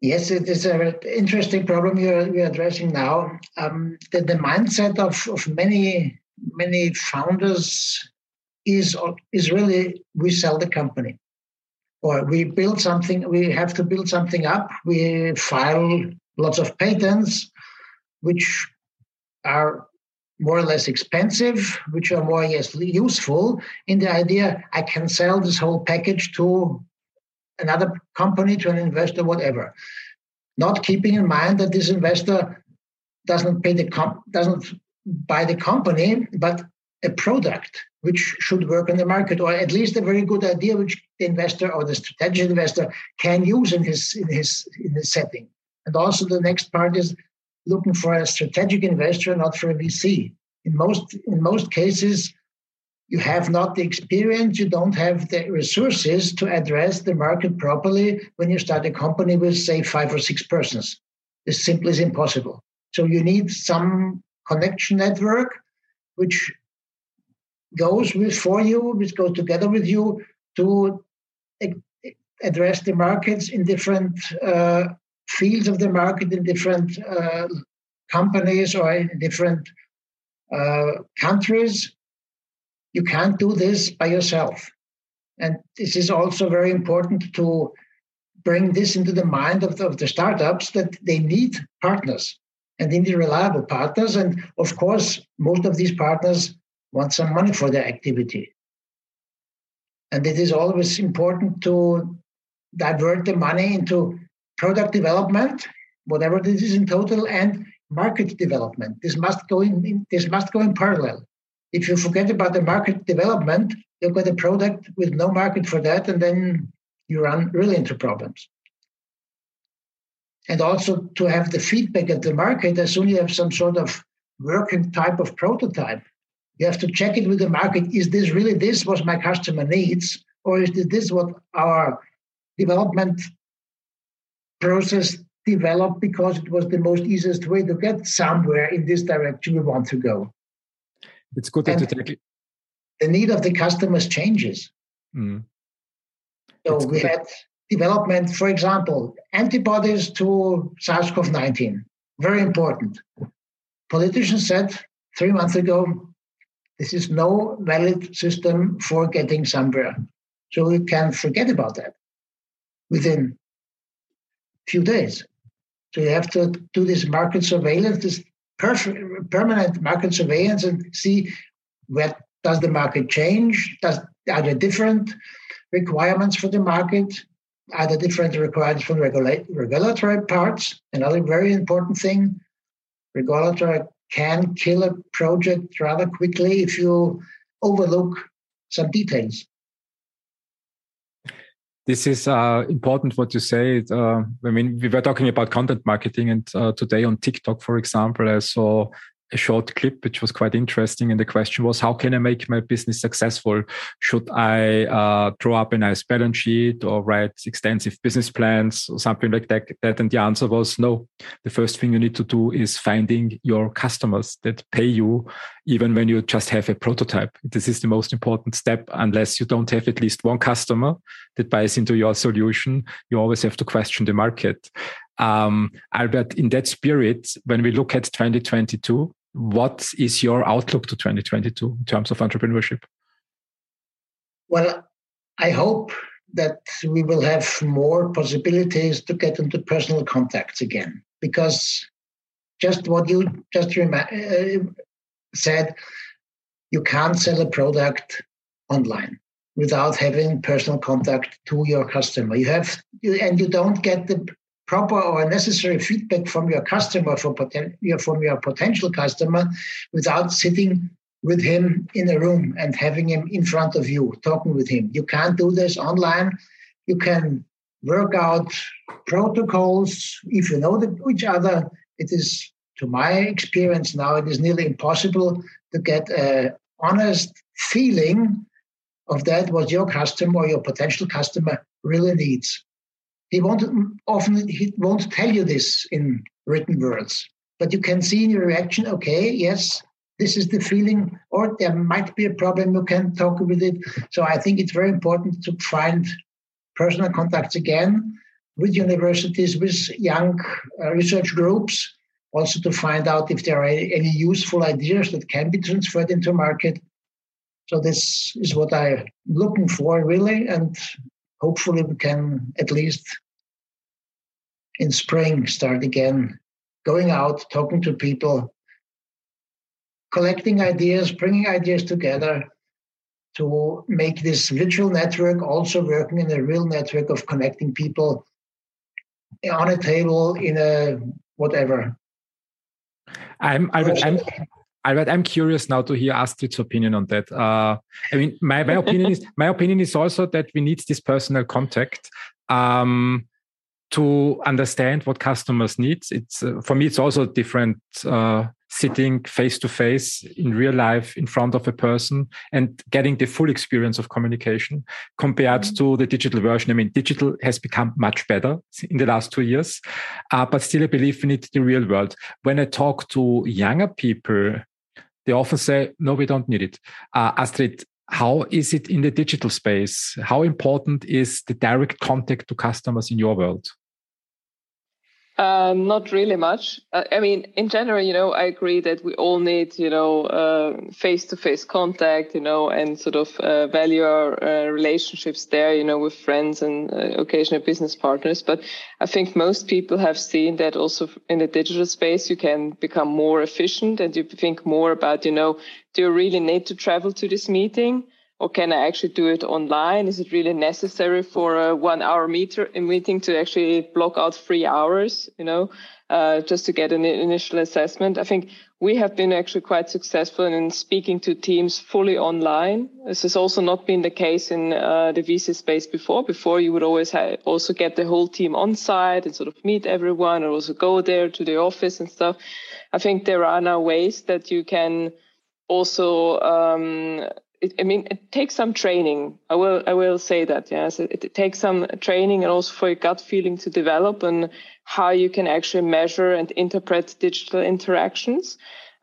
Yes, it is an interesting problem you're, you're addressing now. Um, the, the mindset of, of many many founders is is really we sell the company or we build something we have to build something up we file lots of patents which are more or less expensive which are more or less useful in the idea i can sell this whole package to another company to an investor whatever not keeping in mind that this investor doesn't pay the comp doesn't buy the company but a product which should work in the market, or at least a very good idea which the investor or the strategic investor can use in his in his in his setting. And also the next part is looking for a strategic investor, not for a VC. In most in most cases, you have not the experience, you don't have the resources to address the market properly when you start a company with say five or six persons. This simply is impossible. So you need some connection network which goes with for you, which goes together with you to address the markets in different uh, fields of the market, in different uh, companies or in different uh, countries. You can't do this by yourself. And this is also very important to bring this into the mind of the, of the startups that they need partners and they need reliable partners. And of course, most of these partners want some money for their activity. And it is always important to divert the money into product development, whatever this is in total, and market development. This must go in, this must go in parallel. If you forget about the market development, you've got a product with no market for that, and then you run really into problems. And also to have the feedback at the market as soon as you have some sort of working type of prototype you have to check it with the market. Is this really this what my customer needs? Or is this what our development process developed because it was the most easiest way to get somewhere in this direction we want to go? It's good that and you take it. The need of the customers changes. Mm. So it's we had development, for example, antibodies to SARS CoV 19. Very important. Politicians said three months ago this is no valid system for getting somewhere. So we can forget about that within a few days. So you have to do this market surveillance, this permanent market surveillance, and see where does the market change? Does are there different requirements for the market? Are there different requirements from regula- regulatory parts? Another very important thing: regulatory can kill a project rather quickly if you overlook some details. This is uh, important what you say. Uh, I mean, we were talking about content marketing, and uh, today on TikTok, for example, I saw a short clip which was quite interesting. And the question was, how can I make my business successful? Should I uh, draw up a nice balance sheet or write extensive business plans or something like that? that? And the answer was no. The first thing you need to do is finding your customers that pay you, even when you just have a prototype. This is the most important step. Unless you don't have at least one customer that buys into your solution, you always have to question the market. Um, Albert, in that spirit, when we look at 2022, what is your outlook to 2022 in terms of entrepreneurship? Well, I hope that we will have more possibilities to get into personal contacts again because just what you just rem- uh, said you can't sell a product online without having personal contact to your customer you have and you don't get the proper or necessary feedback from your customer, from, poten- from your potential customer, without sitting with him in a room and having him in front of you, talking with him. You can't do this online. You can work out protocols. If you know each other, it is, to my experience now, it is nearly impossible to get an honest feeling of that what your customer or your potential customer really needs. He won't often he won't tell you this in written words, but you can see in your reaction, okay, yes, this is the feeling, or there might be a problem, you can talk with it. So I think it's very important to find personal contacts again with universities, with young uh, research groups, also to find out if there are any useful ideas that can be transferred into market. So this is what I'm looking for really, and hopefully we can at least in spring start again going out, talking to people, collecting ideas, bringing ideas together, to make this virtual network also working in a real network of connecting people on a table in a whatever. I'm Albert, I'm Albert, I'm curious now to hear Astrid's opinion on that. Uh, I mean, my, my opinion is my opinion is also that we need this personal contact. Um, to understand what customers need. It's uh, for me, it's also different uh, sitting face to face in real life in front of a person and getting the full experience of communication compared mm-hmm. to the digital version. I mean, digital has become much better in the last two years, uh, but still, I believe we need the real world. When I talk to younger people, they often say, "No, we don't need it." Uh, Astrid, how is it in the digital space? How important is the direct contact to customers in your world? Uh, not really much. Uh, I mean, in general, you know, I agree that we all need, you know, face to face contact, you know, and sort of uh, value our uh, relationships there, you know, with friends and occasional business partners. But I think most people have seen that also in the digital space, you can become more efficient and you think more about, you know, do you really need to travel to this meeting? Or can I actually do it online? Is it really necessary for a one hour meter meeting to actually block out three hours, you know, uh, just to get an initial assessment? I think we have been actually quite successful in speaking to teams fully online. This has also not been the case in uh, the VC space before. Before you would always also get the whole team on site and sort of meet everyone or also go there to the office and stuff. I think there are now ways that you can also um, it, I mean, it takes some training. I will, I will say that. Yes, it, it, takes some training and also for your gut feeling to develop and how you can actually measure and interpret digital interactions.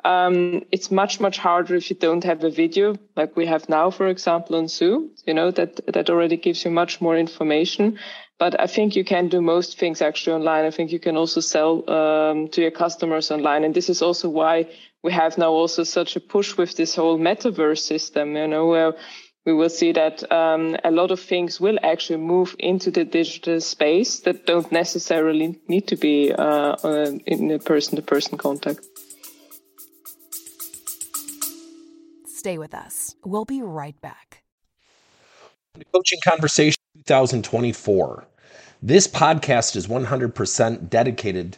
Um, it's much, much harder if you don't have a video like we have now, for example, on Zoom. You know, that, that already gives you much more information. But I think you can do most things actually online. I think you can also sell um, to your customers online. And this is also why we have now also such a push with this whole metaverse system, you know, where we will see that um, a lot of things will actually move into the digital space that don't necessarily need to be uh, uh in a person to person contact. Stay with us. We'll be right back. Coaching Conversation 2024. This podcast is 100% dedicated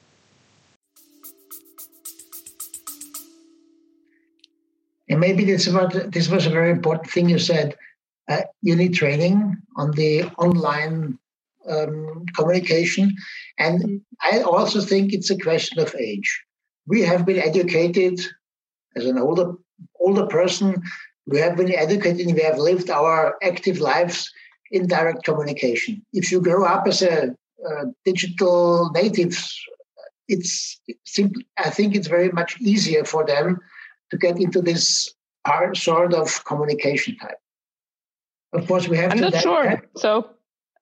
And maybe this was, this was a very important thing you said. Uh, you need training on the online um, communication. And I also think it's a question of age. We have been educated as an older older person. We have been educated and we have lived our active lives in direct communication. If you grow up as a, a digital native, it's simply, I think it's very much easier for them to get into this sort of communication type. Of course, we have. I'm to not sure. So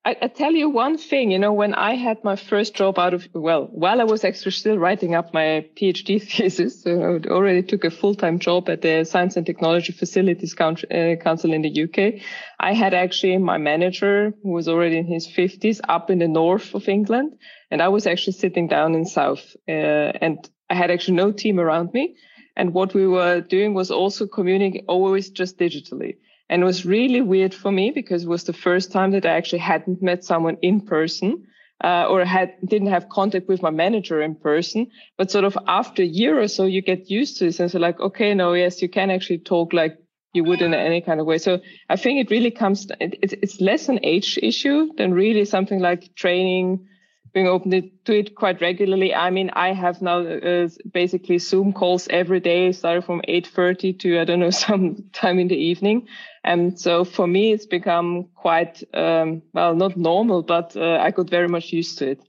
I, I, tell you one thing, you know, when I had my first job out of, well, while I was actually still writing up my PhD thesis, so I already took a full-time job at the Science and Technology Facilities uh, Council in the UK. I had actually my manager who was already in his fifties up in the north of England. And I was actually sitting down in south, uh, and I had actually no team around me. And what we were doing was also communicating always just digitally. And it was really weird for me because it was the first time that I actually hadn't met someone in person. Uh, or had didn't have contact with my manager in person, but sort of after a year or so, you get used to this, and so like, okay, no, yes, you can actually talk like you would in any kind of way. So I think it really comes, it, it's less an age issue than really something like training, being open to it quite regularly. I mean, I have now uh, basically Zoom calls every day, starting from 8.30 to, I don't know, some time in the evening. And so for me, it's become quite, um, well, not normal, but uh, I got very much used to it.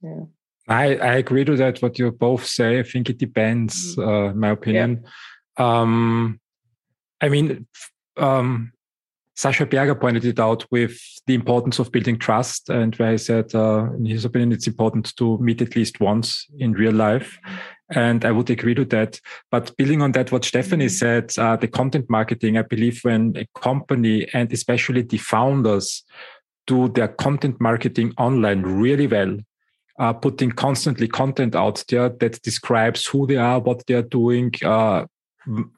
Yeah. I, I agree to that, what you both say. I think it depends, mm. uh, my opinion. Yeah. Um, I mean, um, Sascha Berger pointed it out with the importance of building trust, and where he said, uh, in his opinion, it's important to meet at least once in real life. And I would agree to that. But building on that, what Stephanie said, uh, the content marketing, I believe when a company and especially the founders do their content marketing online really well, uh, putting constantly content out there that describes who they are, what they are doing, uh,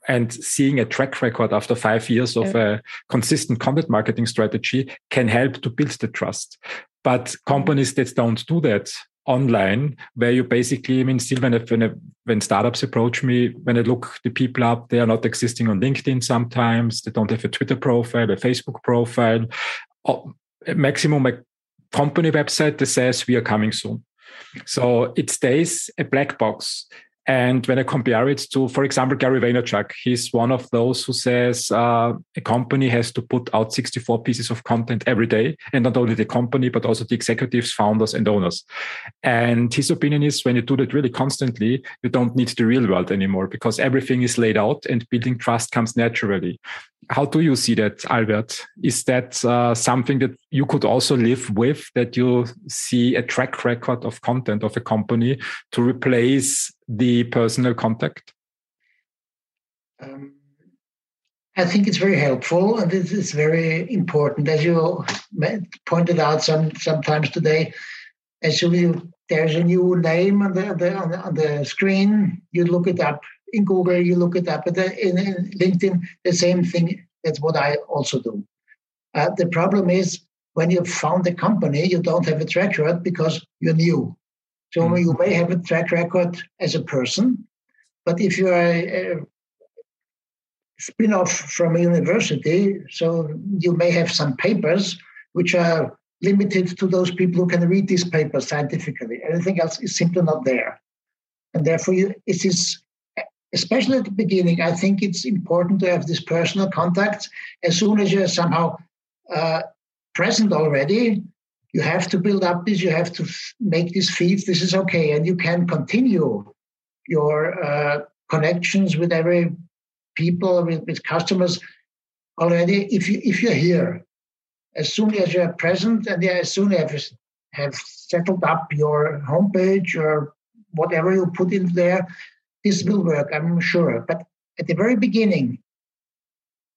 and seeing a track record after five years of a consistent content marketing strategy can help to build the trust. But mm-hmm. companies that don't do that online, where you basically, I mean, still when, when, when startups approach me, when I look the people up, they are not existing on LinkedIn sometimes. They don't have a Twitter profile, a Facebook profile, or maximum a company website that says we are coming soon. So it stays a black box. And when I compare it to, for example, Gary Vaynerchuk, he's one of those who says uh, a company has to put out 64 pieces of content every day. And not only the company, but also the executives, founders, and owners. And his opinion is when you do that really constantly, you don't need the real world anymore because everything is laid out and building trust comes naturally. How do you see that, Albert? Is that uh, something that you could also live with, that you see a track record of content of a company to replace the personal contact? Um, I think it's very helpful and it is very important. As you pointed out some sometimes today, as you there's a new name on the, the, on the, on the screen, you look it up in Google, you look it up, but in, in LinkedIn, the same thing. That's what I also do. Uh, the problem is when you found a company, you don't have a track record because you're new. So mm-hmm. you may have a track record as a person, but if you are a, a spin-off from a university, so you may have some papers which are limited to those people who can read these papers scientifically. Everything else is simply not there. And therefore, you, it is, especially at the beginning, I think it's important to have this personal contact. As soon as you're somehow uh, present already, you have to build up this, you have to make these feeds. This is okay. And you can continue your uh, connections with every people, with, with customers already if, you, if you're here as soon as you're present and yeah, as soon as you have settled up your homepage or whatever you put in there, this will work, I'm sure. But at the very beginning,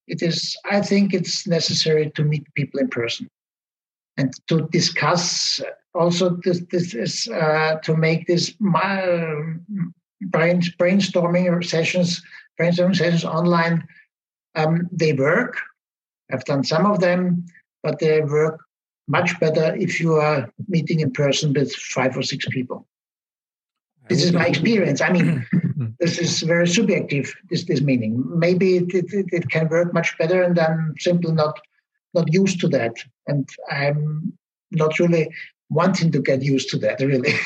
it is, I think it's necessary to meet people in person and to discuss also this, this is uh, to make this brainstorming sessions, brainstorming sessions online. Um, they work. I've done some of them but they work much better if you are meeting in person with five or six people. This is my experience. I mean, this is very subjective. This this meaning. Maybe it, it, it can work much better, and I'm simply not not used to that, and I'm not really wanting to get used to that. Really.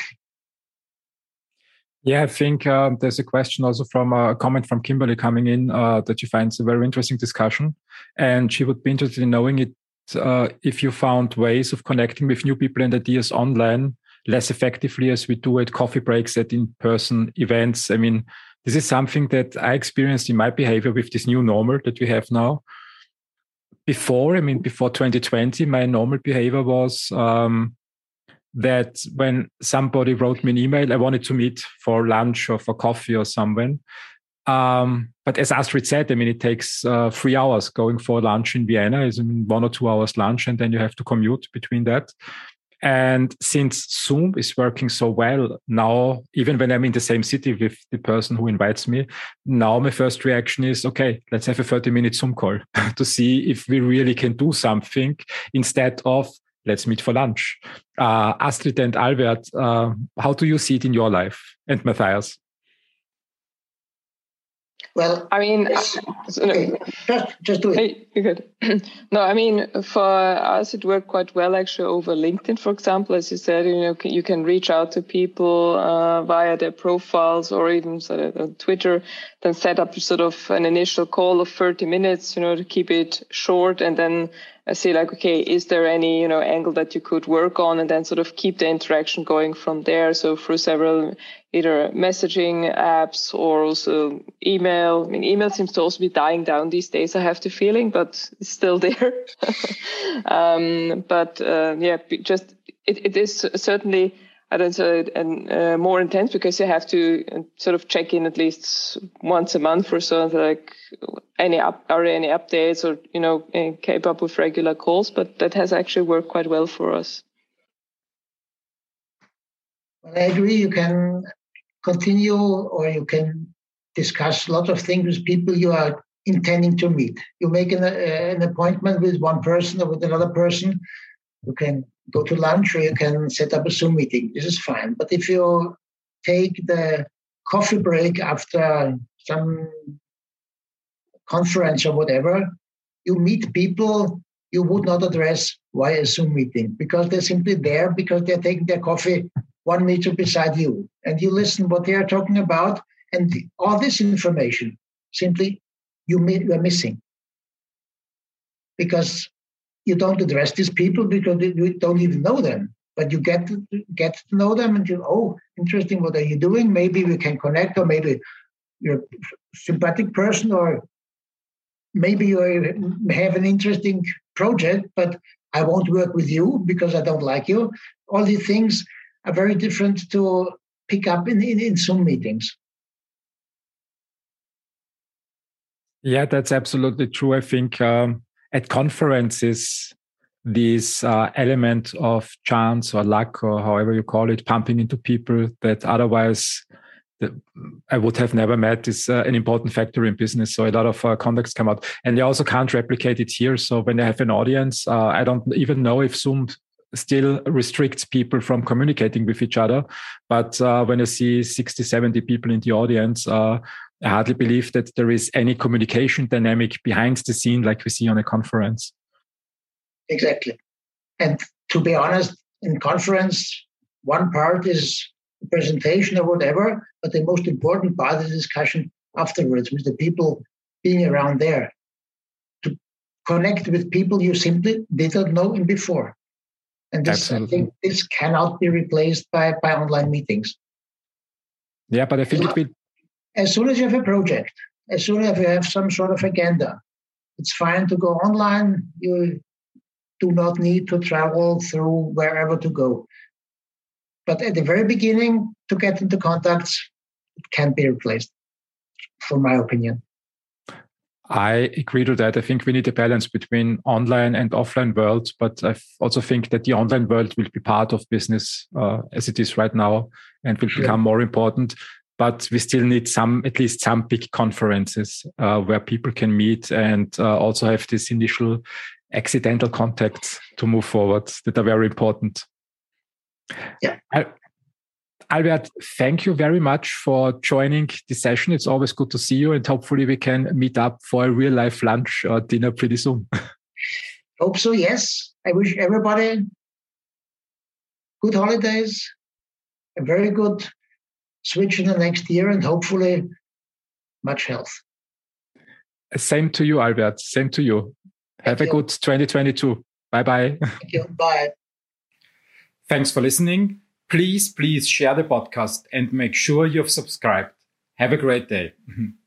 Yeah, I think uh, there's a question also from uh, a comment from Kimberly coming in uh, that she finds a very interesting discussion, and she would be interested in knowing it uh, if you found ways of connecting with new people and ideas online less effectively as we do at coffee breaks at in-person events. I mean, this is something that I experienced in my behavior with this new normal that we have now. before, I mean, before 2020, my normal behavior was um, that when somebody wrote me an email, I wanted to meet for lunch or for coffee or somewhere. Um, but as Astrid said, I mean, it takes uh, three hours going for lunch in Vienna is one or two hours lunch, and then you have to commute between that. And since Zoom is working so well now, even when I'm in the same city with the person who invites me, now my first reaction is, okay, let's have a 30 minute Zoom call to see if we really can do something instead of let's meet for lunch. Uh, Astrid and Albert, uh, how do you see it in your life? And Matthias? Well, I mean, yes. okay. just just do it. Good? no, I mean, for us, it worked quite well actually over LinkedIn, for example. As you said, you know, you can reach out to people uh, via their profiles or even sort of on Twitter, then set up sort of an initial call of 30 minutes, you know, to keep it short, and then see like, okay, is there any, you know, angle that you could work on and then sort of keep the interaction going from there. So through several either messaging apps or also email. I mean, email seems to also be dying down these days. I have the feeling, but it's still there. um, but uh, yeah, just it, it is certainly I don't say and uh, more intense because you have to uh, sort of check in at least once a month or so, like any up are any updates or you know uh, keep up with regular calls. But that has actually worked quite well for us. Well, I agree. You can continue or you can discuss a lot of things with people you are intending to meet. You make an, uh, an appointment with one person or with another person. You can go to lunch or you can set up a Zoom meeting. This is fine. But if you take the coffee break after some conference or whatever, you meet people you would not address via a Zoom meeting because they're simply there because they're taking their coffee one meter beside you and you listen what they are talking about and all this information simply you, you are missing because you don't address these people because you don't even know them. But you get to, get to know them and you, oh, interesting, what are you doing? Maybe we can connect, or maybe you're a sympathetic person, or maybe you have an interesting project, but I won't work with you because I don't like you. All these things are very different to pick up in, in, in Zoom meetings. Yeah, that's absolutely true. I think um, at conferences, this uh, element of chance or luck or however you call it, pumping into people that otherwise I would have never met is uh, an important factor in business. So a lot of uh, contacts come out, and they also can't replicate it here. So when they have an audience, uh, I don't even know if Zoom still restricts people from communicating with each other. But uh, when I see 60, 70 people in the audience, uh, hardly believe that there is any communication dynamic behind the scene like we see on a conference. Exactly. And to be honest, in conference, one part is the presentation or whatever, but the most important part is the discussion afterwards with the people being around there to connect with people you simply did not know in before. And this, I think this cannot be replaced by, by online meetings. Yeah, but I think it will as soon as you have a project, as soon as you have some sort of agenda, it's fine to go online. You do not need to travel through wherever to go. But at the very beginning, to get into contacts, it can't be replaced, from my opinion. I agree to that. I think we need a balance between online and offline worlds, but I also think that the online world will be part of business uh, as it is right now and will sure. become more important but we still need some at least some big conferences uh, where people can meet and uh, also have this initial accidental contacts to move forward that are very important. Yeah. Albert thank you very much for joining the session. It's always good to see you and hopefully we can meet up for a real life lunch or dinner pretty soon. Hope so yes. I wish everybody good holidays a very good switch in the next year and hopefully much health. Same to you, Albert. Same to you. Thank Have you. a good 2022. Bye bye. Thank you. Bye. Thanks for listening. Please, please share the podcast and make sure you've subscribed. Have a great day.